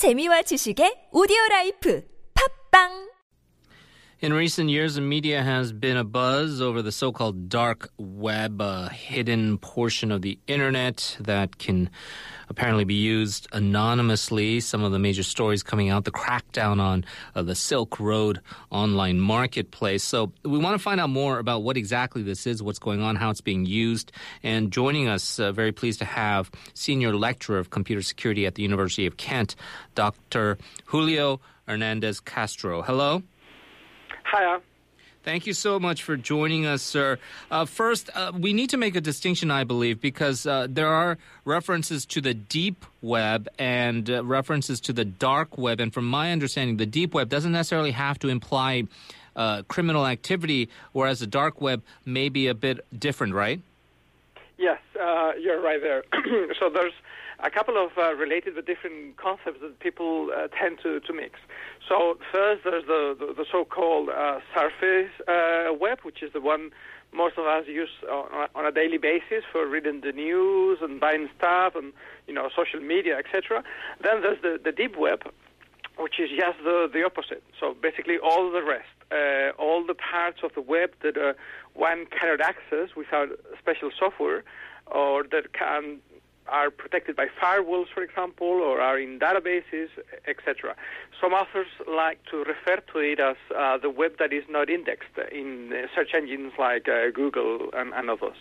재미와 지식의 오디오 라이프. 팝빵 In recent years, the media has been a buzz over the so called dark web, a hidden portion of the internet that can apparently be used anonymously. Some of the major stories coming out, the crackdown on uh, the Silk Road online marketplace. So we want to find out more about what exactly this is, what's going on, how it's being used. And joining us, uh, very pleased to have Senior Lecturer of Computer Security at the University of Kent, Dr. Julio Hernandez Castro. Hello. Hiya. Thank you so much for joining us, sir. Uh, first, uh, we need to make a distinction, I believe, because uh, there are references to the deep web and uh, references to the dark web. And from my understanding, the deep web doesn't necessarily have to imply uh, criminal activity, whereas the dark web may be a bit different, right? Yes, uh, you're right there. so there's a couple of uh, related but different concepts that people uh, tend to, to mix. So first, there's the, the, the so-called uh, surface uh, web, which is the one most of us use on, on a daily basis for reading the news and buying stuff and you know social media, etc. Then there's the, the deep web, which is just the, the opposite. So basically, all the rest, uh, all the parts of the web that uh, one cannot access without special software, or that can are protected by firewalls, for example, or are in databases, etc. Some authors like to refer to it as uh, the web that is not indexed in uh, search engines like uh, Google and, and, others.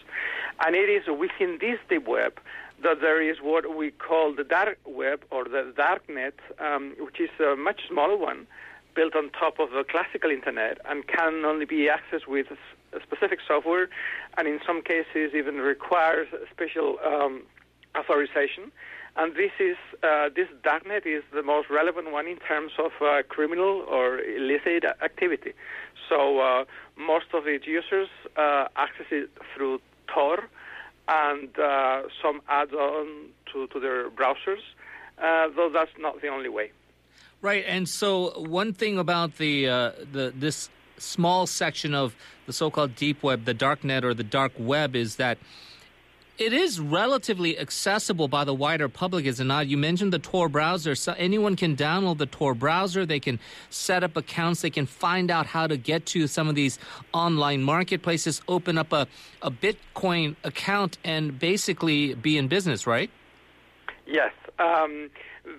And it is within this deep web that there is what we call the dark web or the darknet, um, which is a much smaller one built on top of the classical internet and can only be accessed with specific software and in some cases even requires special um, authorization. And this is uh, this darknet is the most relevant one in terms of uh, criminal or illicit activity. So uh, most of its users uh, access it through Tor and uh, some add-on to, to their browsers, uh, though that's not the only way. Right, and so one thing about the the this small section of the so-called deep web, the dark net or the dark web, is that it is relatively accessible by the wider public, is it not? You mentioned the Tor browser. So anyone can download the Tor browser. They can set up accounts. They can find out how to get to some of these online marketplaces, open up a, a Bitcoin account, and basically be in business, right? Yes. Um,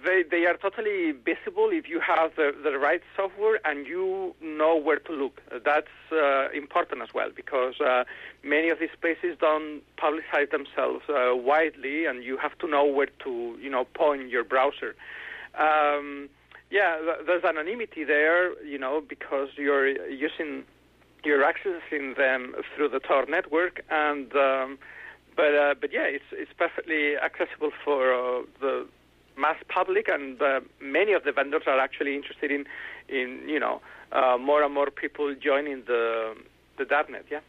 they, they are totally visible if you have the, the right software and you know where to look. That's uh, important as well because uh, many of these places don't publicize themselves uh, widely, and you have to know where to you know point your browser. Um, yeah, there's anonymity there, you know, because you're using you're accessing them through the Tor network and. Um, but uh, but yeah, it's it's perfectly accessible for uh, the mass public, and uh, many of the vendors are actually interested in in you know uh, more and more people joining the the darknet. Yeah.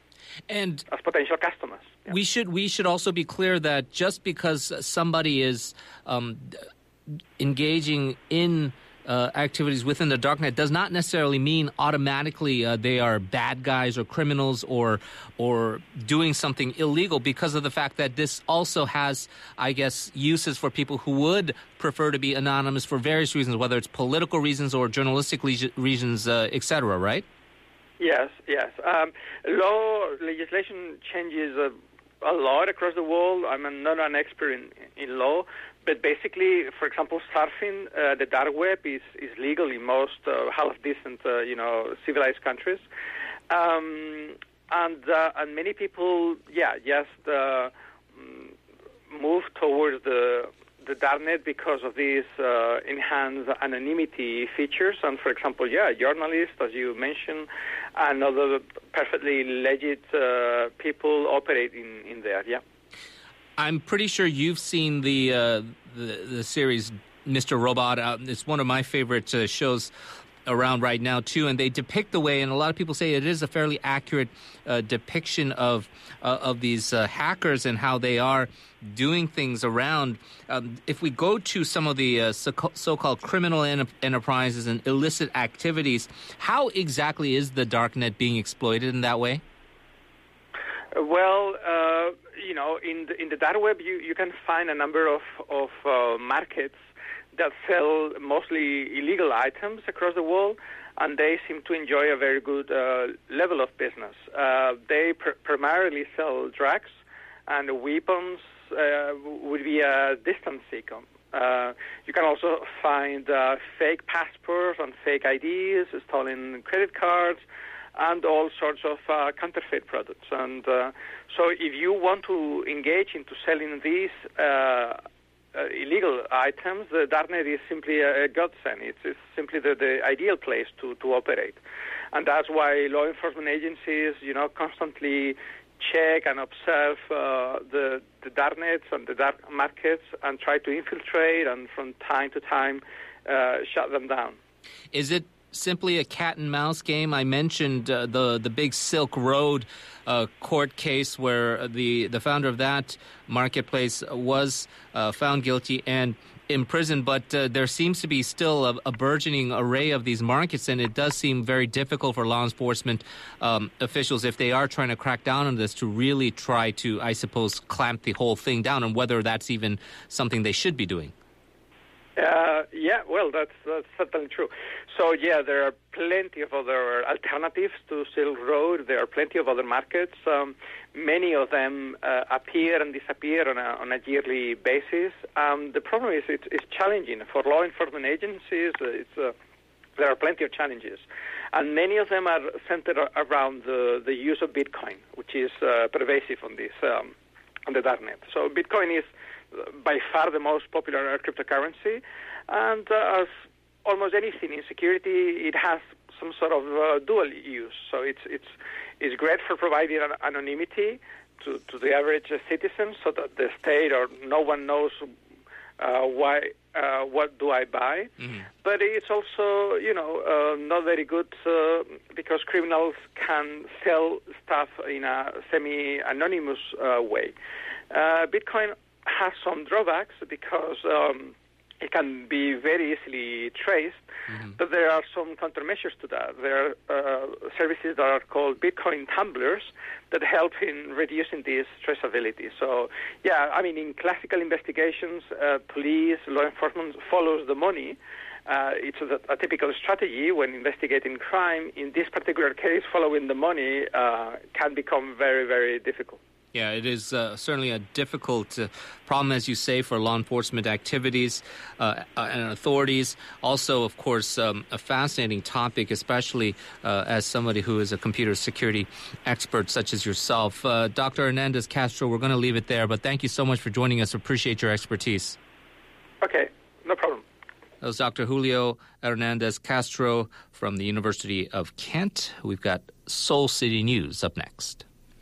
And as potential customers, yeah. we should we should also be clear that just because somebody is um, engaging in uh, activities within the darknet does not necessarily mean automatically uh, they are bad guys or criminals or or doing something illegal because of the fact that this also has, I guess, uses for people who would prefer to be anonymous for various reasons, whether it's political reasons or journalistic le- reasons, uh, etc. Right? Yes, yes. Um, law legislation changes a, a lot across the world. I'm not an expert in, in law, but basically, for example, surfing uh, the dark web is, is legal in most uh, half decent, uh, you know, civilized countries. Um, and uh, and many people, yeah, just uh, move towards the the darknet because of these uh, enhanced anonymity features. And for example, yeah, journalists, as you mentioned, and other perfectly legit people operate in, in there. Yeah. I'm pretty sure you've seen the uh, the, the, series Mr. Robot. Uh, it's one of my favorite uh, shows around right now too, and they depict the way, and a lot of people say it is a fairly accurate uh, depiction of uh, of these uh, hackers and how they are doing things around. Um, if we go to some of the so- called criminal en- enterprises and illicit activities, how exactly is the darknet being exploited in that way? Well you know, in the, in the dark web, you, you can find a number of, of uh, markets that sell mostly illegal items across the world, and they seem to enjoy a very good uh, level of business. Uh, they pr- primarily sell drugs, and weapons uh, would be a distant second. Uh, you can also find uh, fake passports and fake IDs, stolen credit cards, and all sorts of uh, counterfeit products. And uh, so, if you want to engage into selling these uh, uh, illegal items, the darknet is simply a, a godsend. It's, it's simply the, the ideal place to, to operate, and that's why law enforcement agencies, you know, constantly check and observe uh, the the darknets and the dark markets and try to infiltrate and from time to time uh, shut them down. Is it simply a cat and mouse game? I mentioned uh, the the big Silk Road uh, court case where the the founder of that marketplace was uh, found guilty and imprisoned, but uh, there seems to be still a, a, burgeoning array of these markets, and it does seem very difficult for law enforcement um, officials, if they are trying to crack down on this, to really try to, I suppose, clamp the whole thing down, and whether that's even something they should be doing. Uh, yeah, well, that's, that's certainly true. So, yeah, there are plenty of other alternatives to Silk Road. There are plenty of other markets. Um, many of them uh, appear and disappear on a, on a yearly basis. Um, the problem is it's, it's, challenging for law enforcement agencies. It's, uh, there are plenty of challenges. And many of them are centered around the, the use of Bitcoin, which is uh, pervasive on this um, on the darknet. So Bitcoin is by far the most popular cryptocurrency. And uh, as almost anything in security, it has some sort of uh, dual use. So it's it's it's great for providing anonymity to, to the average citizen, so that the state or no one knows uh, why uh, what do I buy. Mm-hmm. But it's also you know uh, not very good uh, because criminals can sell stuff in a semi-anonymous uh, way. Bitcoin has some drawbacks because um, it can be very easily traced, mm-hmm. but there are some countermeasures to that. There are uh, services that are called Bitcoin tumblers that help in reducing this traceability. So, yeah, I mean, in classical investigations, uh, police, law enforcement follows the money. Uh, it's a, a, typical strategy when investigating crime. In this particular case, following the money uh, can become very, very difficult. Yeah, it is uh, certainly a difficult uh, problem, as you say, for law enforcement activities uh, uh and authorities. Also, of course, um, a fascinating topic, especially uh, as somebody who is a computer security expert such as yourself. Uh, Dr. Hernandez Castro, we're going to leave it there, but thank you so much for joining us. Appreciate your expertise. Okay, no problem. That was Dr. Julio Hernandez Castro from the University of Kent. We've got Seoul City News up next.